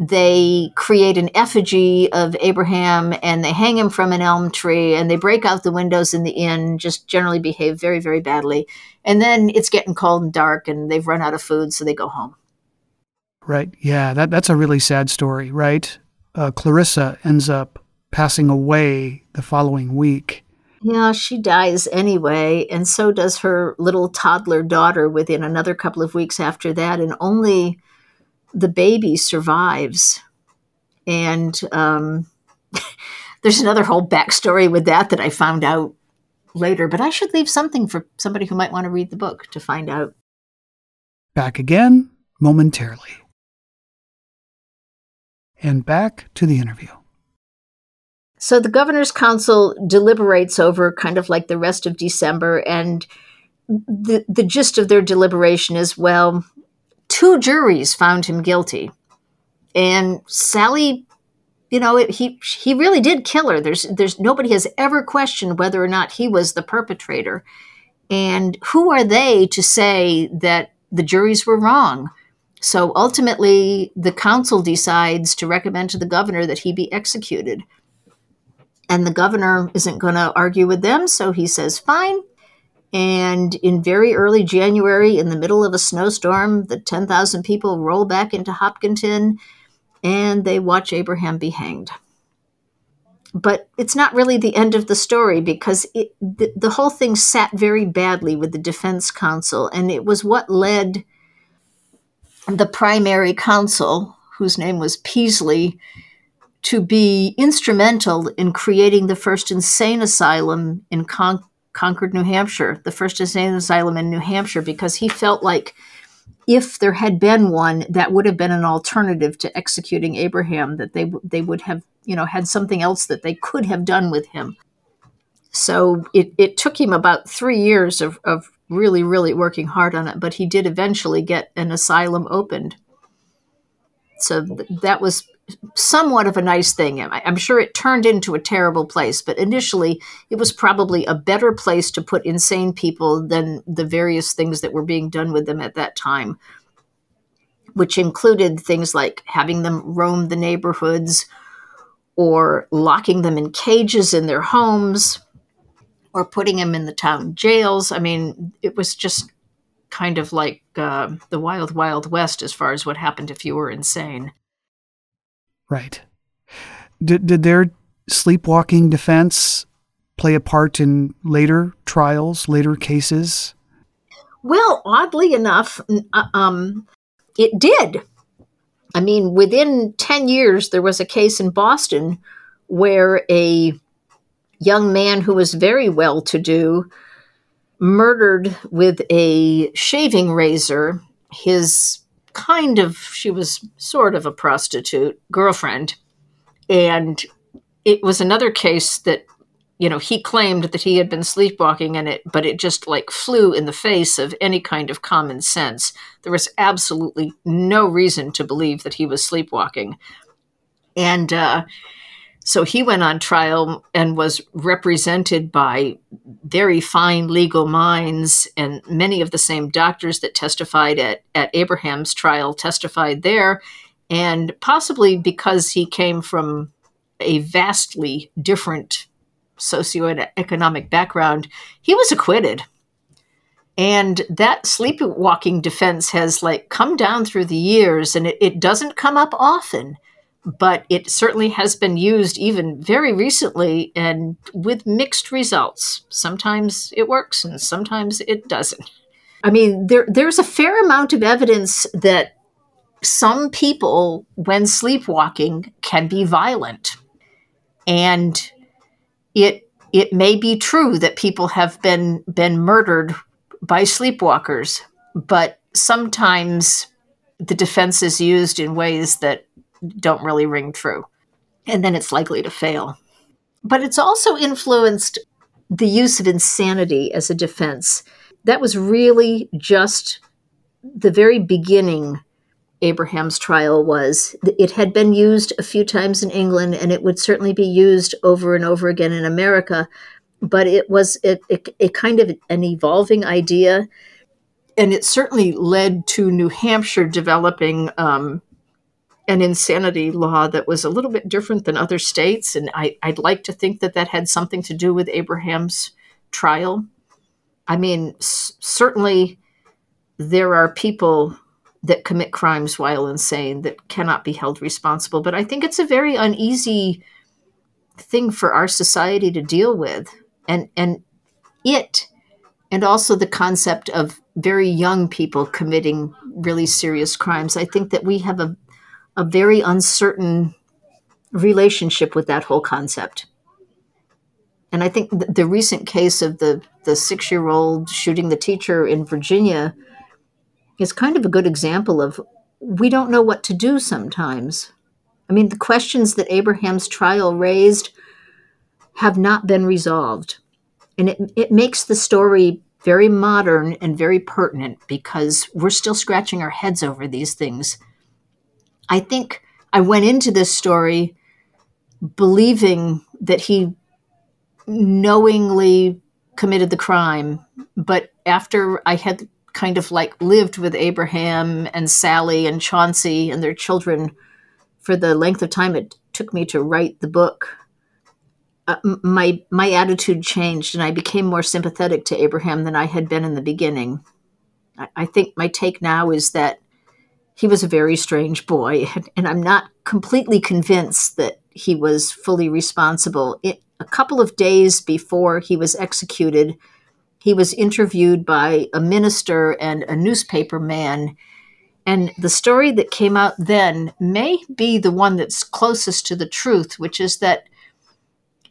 They create an effigy of Abraham and they hang him from an elm tree and they break out the windows in the inn, just generally behave very, very badly. And then it's getting cold and dark and they've run out of food, so they go home. Right. Yeah, that, that's a really sad story, right? Uh, Clarissa ends up passing away the following week. Yeah, she dies anyway, and so does her little toddler daughter within another couple of weeks after that, and only the baby survives. And um, there's another whole backstory with that that I found out later, but I should leave something for somebody who might want to read the book to find out. Back again momentarily. And back to the interview. So the governor's council deliberates over kind of like the rest of December, and the the gist of their deliberation is well, two juries found him guilty, and Sally, you know, it, he he really did kill her. There's there's nobody has ever questioned whether or not he was the perpetrator, and who are they to say that the juries were wrong? So ultimately, the council decides to recommend to the governor that he be executed. And the governor isn't going to argue with them, so he says, fine. And in very early January, in the middle of a snowstorm, the 10,000 people roll back into Hopkinton and they watch Abraham be hanged. But it's not really the end of the story because it, the, the whole thing sat very badly with the defense counsel, and it was what led the primary counsel, whose name was Peaslee, to be instrumental in creating the first insane asylum in Con- Concord, New Hampshire, the first insane asylum in New Hampshire, because he felt like if there had been one, that would have been an alternative to executing Abraham. That they they would have you know had something else that they could have done with him. So it, it took him about three years of, of really, really working hard on it, but he did eventually get an asylum opened. So th- that was somewhat of a nice thing. I'm sure it turned into a terrible place, but initially it was probably a better place to put insane people than the various things that were being done with them at that time, which included things like having them roam the neighborhoods or locking them in cages in their homes or putting them in the town jails. I mean, it was just kind of like uh, the wild, wild west as far as what happened if you were insane. Right. Did, did their sleepwalking defense play a part in later trials, later cases? Well, oddly enough, uh, um, it did. I mean, within 10 years, there was a case in Boston where a young man who was very well to do murdered with a shaving razor his kind of, she was sort of a prostitute girlfriend. And it was another case that, you know, he claimed that he had been sleepwalking in it, but it just like flew in the face of any kind of common sense. There was absolutely no reason to believe that he was sleepwalking. And, uh, so he went on trial and was represented by very fine legal minds, and many of the same doctors that testified at, at Abraham's trial testified there. And possibly because he came from a vastly different socioeconomic background, he was acquitted. And that sleepwalking defense has like come down through the years, and it, it doesn't come up often but it certainly has been used even very recently and with mixed results. Sometimes it works and sometimes it doesn't. I mean, there, there's a fair amount of evidence that some people, when sleepwalking, can be violent. And it it may be true that people have been been murdered by sleepwalkers, but sometimes the defense is used in ways that don't really ring true. And then it's likely to fail. But it's also influenced the use of insanity as a defense. That was really just the very beginning Abraham's trial was. It had been used a few times in England, and it would certainly be used over and over again in America. But it was a, a, a kind of an evolving idea, and it certainly led to New Hampshire developing um, an insanity law that was a little bit different than other states. And I, I'd like to think that that had something to do with Abraham's trial. I mean, s- certainly there are people that commit crimes while insane that cannot be held responsible. But I think it's a very uneasy thing for our society to deal with. And and it and also the concept of very young people committing really serious crimes. I think that we have a a very uncertain relationship with that whole concept. And I think the recent case of the, the six year old shooting the teacher in Virginia is kind of a good example of we don't know what to do sometimes. I mean, the questions that Abraham's trial raised have not been resolved. And it, it makes the story very modern and very pertinent because we're still scratching our heads over these things. I think I went into this story believing that he knowingly committed the crime, but after I had kind of like lived with Abraham and Sally and Chauncey and their children for the length of time it took me to write the book, uh, my my attitude changed and I became more sympathetic to Abraham than I had been in the beginning. I, I think my take now is that he was a very strange boy, and I'm not completely convinced that he was fully responsible. It, a couple of days before he was executed, he was interviewed by a minister and a newspaper man. And the story that came out then may be the one that's closest to the truth, which is that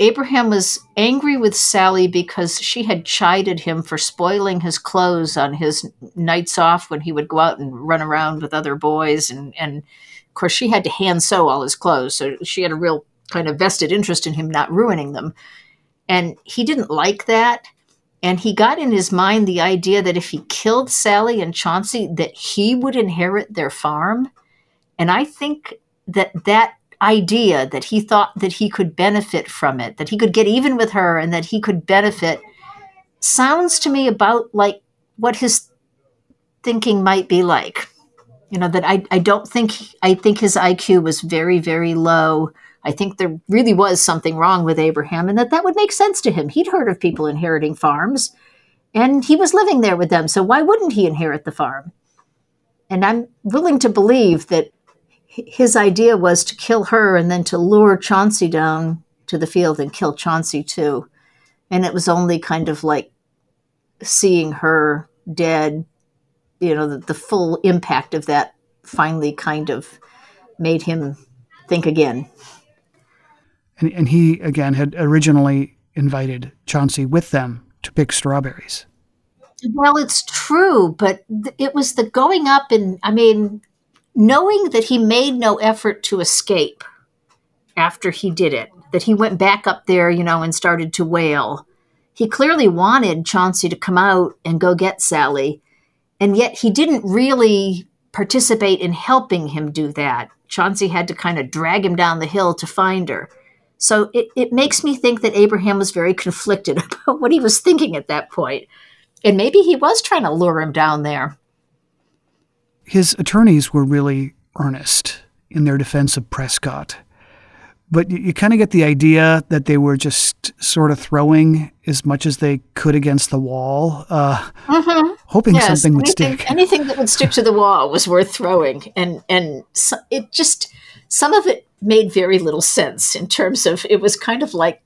Abraham was angry with Sally because she had chided him for spoiling his clothes on his nights off when he would go out and run around with other boys. And, and of course, she had to hand sew all his clothes. So she had a real kind of vested interest in him not ruining them. And he didn't like that. And he got in his mind the idea that if he killed Sally and Chauncey, that he would inherit their farm. And I think that that idea that he thought that he could benefit from it, that he could get even with her and that he could benefit, sounds to me about like what his thinking might be like. You know, that I, I don't think, I think his IQ was very, very low. I think there really was something wrong with Abraham and that that would make sense to him. He'd heard of people inheriting farms and he was living there with them. So why wouldn't he inherit the farm? And I'm willing to believe that his idea was to kill her and then to lure Chauncey down to the field and kill Chauncey too. And it was only kind of like seeing her dead, you know, the, the full impact of that finally kind of made him think again. And, and he, again, had originally invited Chauncey with them to pick strawberries. Well, it's true, but th- it was the going up and, I mean, knowing that he made no effort to escape after he did it, that he went back up there, you know, and started to wail. He clearly wanted Chauncey to come out and go get Sally, and yet he didn't really participate in helping him do that. Chauncey had to kind of drag him down the hill to find her. So it, it makes me think that Abraham was very conflicted about what he was thinking at that point. And maybe he was trying to lure him down there his attorneys were really earnest in their defense of Prescott. But you, you kind of get the idea that they were just sort of throwing as much as they could against the wall, uh, mm-hmm. hoping yes, something would anything, stick. Anything that would stick to the wall was worth throwing, and and so it just some of it made very little sense in terms of it was kind of like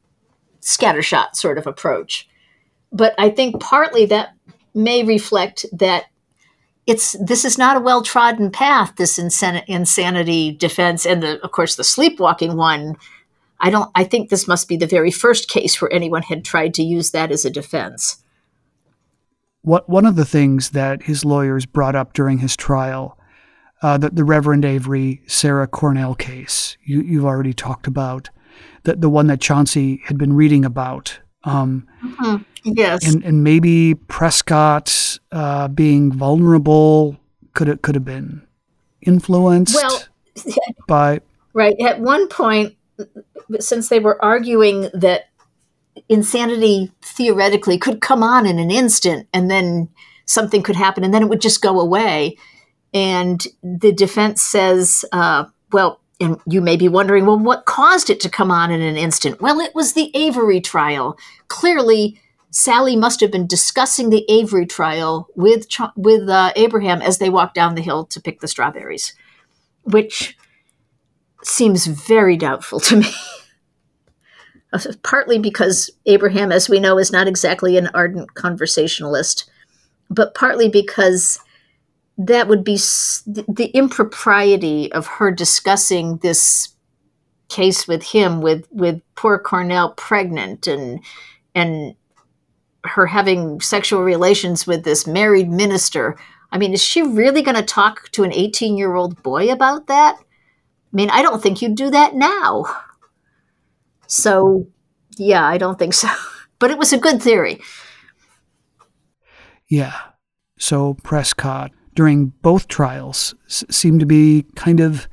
scattershot sort of approach. But I think partly that may reflect that it's this is not a well trodden path. This insan- insanity defense, and the, of course the sleepwalking one. I don't. I think this must be the very first case where anyone had tried to use that as a defense. What one of the things that his lawyers brought up during his trial, uh, the, the Reverend Avery Sarah Cornell case, you, you've already talked about, the the one that Chauncey had been reading about. Um, mm-hmm. Yes, and, and maybe Prescott uh, being vulnerable could have, could have been influenced Well, by Right. At one point, since they were arguing that insanity theoretically could come on in an instant and then something could happen and then it would just go away. And the defense says, uh, well, and you may be wondering, well, what caused it to come on in an instant? Well, it was the Avery trial. Clearly, Sally must have been discussing the Avery trial with with uh, Abraham as they walked down the hill to pick the strawberries, which seems very doubtful to me. Partly because Abraham, as we know, is not exactly an ardent conversationalist, but partly because that would be the impropriety of her discussing this case with him, with with poor Cornell pregnant and and her having sexual relations with this married minister. I mean, is she really going to talk to an 18 year old boy about that? I mean, I don't think you'd do that now. So, yeah, I don't think so. But it was a good theory. Yeah. So Prescott, during both trials, s- seemed to be kind of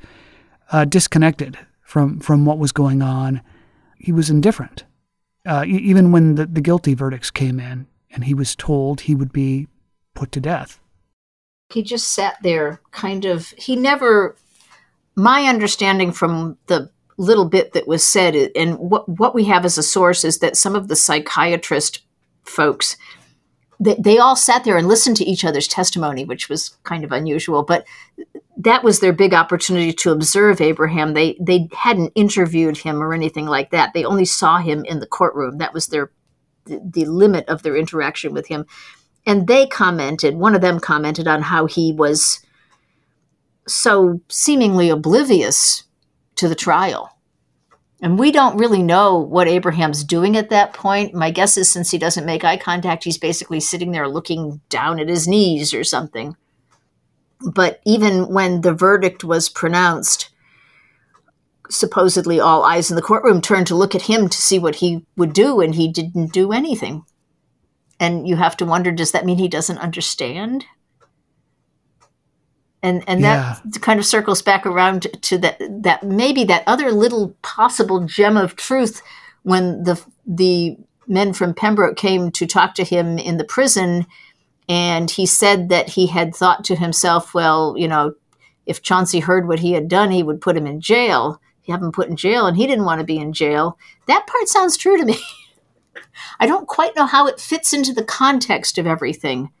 uh, disconnected from, from what was going on. He was indifferent. Uh, e- even when the, the guilty verdicts came in and he was told he would be put to death. He just sat there, kind of. He never. My understanding from the little bit that was said, and what what we have as a source is that some of the psychiatrist folks, they, they all sat there and listened to each other's testimony, which was kind of unusual. But that was their big opportunity to observe Abraham. They they hadn't interviewed him or anything like that. They only saw him in the courtroom. That was their the, the limit of their interaction with him. And they commented, one of them commented on how he was so seemingly oblivious to the trial. And we don't really know what Abraham's doing at that point. My guess is since he doesn't make eye contact, he's basically sitting there looking down at his knees or something. But even when the verdict was pronounced, supposedly all eyes in the courtroom turned to look at him to see what he would do, and he didn't do anything. And you have to wonder does that mean he doesn't understand? And, and Yeah. that kind of circles back around to that that maybe that other little possible gem of truth when the the men from Pembroke came to talk to him in the prison and he said that he had thought to himself, well, you know, if Chauncey heard what he had done, he would put him in jail. He have him put in jail, and he didn't want to be in jail. That part sounds true to me. I don't quite know how it fits into the context of everything,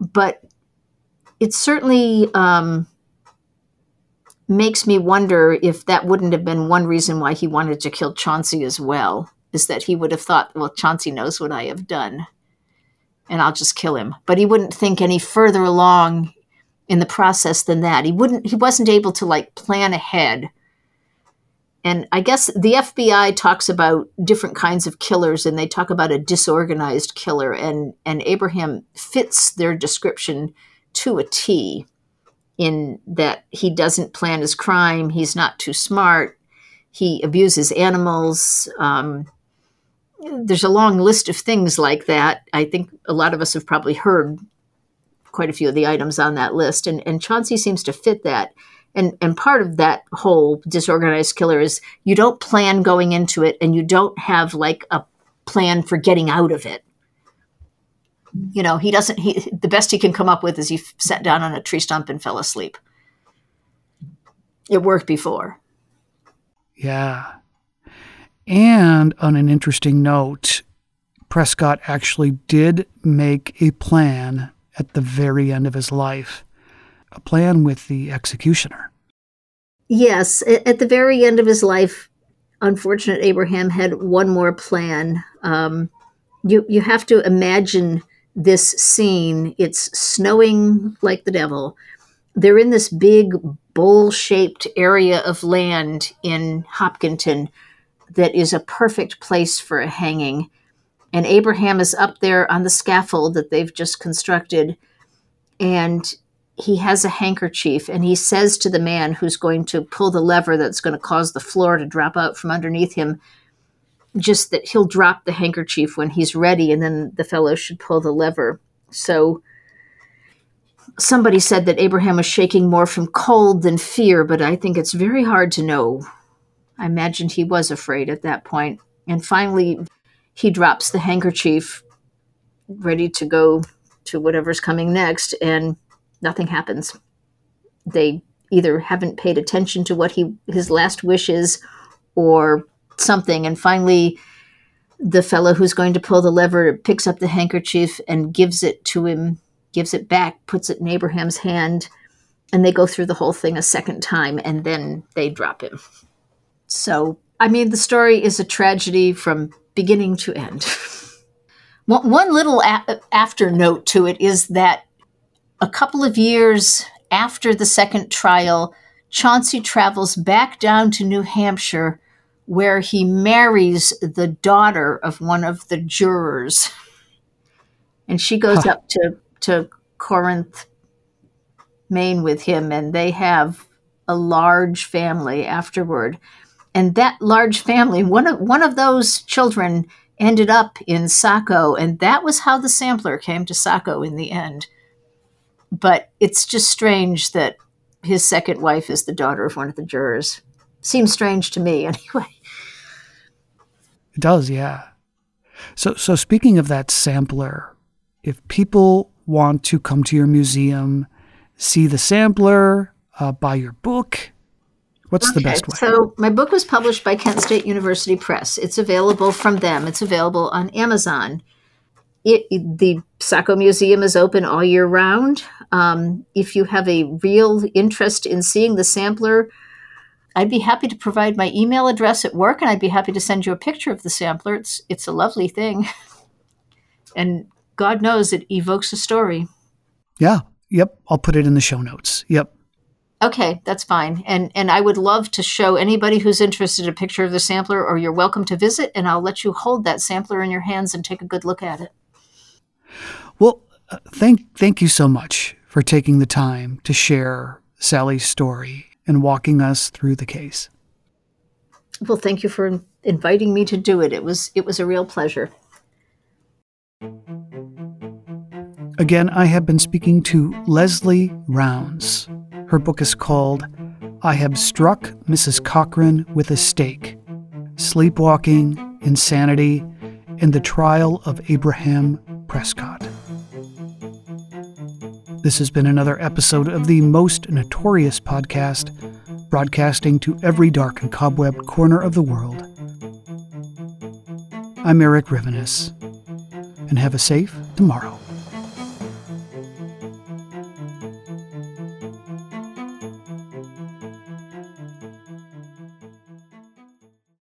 but it certainly um, makes me wonder if that wouldn't have been one reason why he wanted to kill Chauncey as well. Is that he would have thought, well, Chauncey knows what I have done, and I'll just kill him. But he wouldn't think any further along in the process than that. He wouldn't. He wasn't able to like plan ahead. And I guess the FBI talks about different kinds of killers, and they talk about a disorganized killer, and and Abraham fits their description to a T. In that he doesn't plan his crime, he's not too smart, he abuses animals. Um, there's a long list of things like that. I think a lot of us have probably heard quite a few of the items on that list, and and Chauncey seems to fit that. And and part of that whole disorganized killer is you don't plan going into it, and you don't have like a plan for getting out of it. You know, he doesn't. He the best he can come up with is he f- sat down on a tree stump and fell asleep. It worked before. Yeah. And on an interesting note, Prescott actually did make a plan at the very end of his life, a plan with the executioner. Yes, at the very end of his life, unfortunate Abraham had one more plan. Um, you you have to imagine this scene. It's snowing like the devil. They're in this big bowl-shaped area of land in Hopkinton that is a perfect place for a hanging. And Abraham is up there on the scaffold that they've just constructed, and he has a handkerchief and he says to the man who's going to pull the lever that's going to cause the floor to drop out from underneath him just that he'll drop the handkerchief when he's ready and then the fellow should pull the lever so somebody said that Abraham was shaking more from cold than fear, but I think it's very hard to know. I imagined he was afraid at that point. And finally, he drops the handkerchief, ready to go to whatever's coming next, and nothing happens. They either haven't paid attention to what he his last wish is or something and finally the fellow who's going to pull the lever picks up the handkerchief and gives it to him gives it back puts it in abraham's hand and they go through the whole thing a second time and then they drop him. So i mean the story is a tragedy from beginning to end. One little a- after note to it is that a couple of years after the second trial, Chauncey travels back down to New Hampshire where he marries the daughter of one of the jurors. And she goes huh. up to, to Corinth, Maine with him, and they have a large family afterward. And that large family, one of one of those children ended up in Saco, and that was how the sampler came to Saco in the end but it's just strange that his second wife is the daughter of one of the jurors. Seems strange to me, anyway. It does, yeah. So, so speaking of that sampler, if people want to come to your museum, see the sampler, uh, buy your book, what's okay, the best way? So, my book was published by Kent State University Press. It's available from them. It's available on Amazon. It, the Saco Museum is open all year round. Um, if you have a real interest in seeing the sampler, I'd be happy to provide my email address at work, and I'd be happy to send you a picture of the sampler. It's it's a lovely thing, and God knows it evokes a story. Yeah. Yep. I'll put it in the show notes. Yep. Okay, that's fine. And and I would love to show anybody who's interested a picture of the sampler, or you're welcome to visit, and I'll let you hold that sampler in your hands and take a good look at it. Well, uh, thank thank you so much for taking the time to share Sally's story and walking us through the case. Well, thank you for inviting me to do it. It was it was a real pleasure. Again, I have been speaking to Leslie Rounds. Her book is called I Have Struck Mrs. Cochran with a Stake Sleepwalking, Insanity, and the Trial of Abraham Prescott. This has been another episode of the Most Notorious podcast, broadcasting to every dark and cobwebbed corner of the world. I'm Erik Rivenes, and have a safe tomorrow.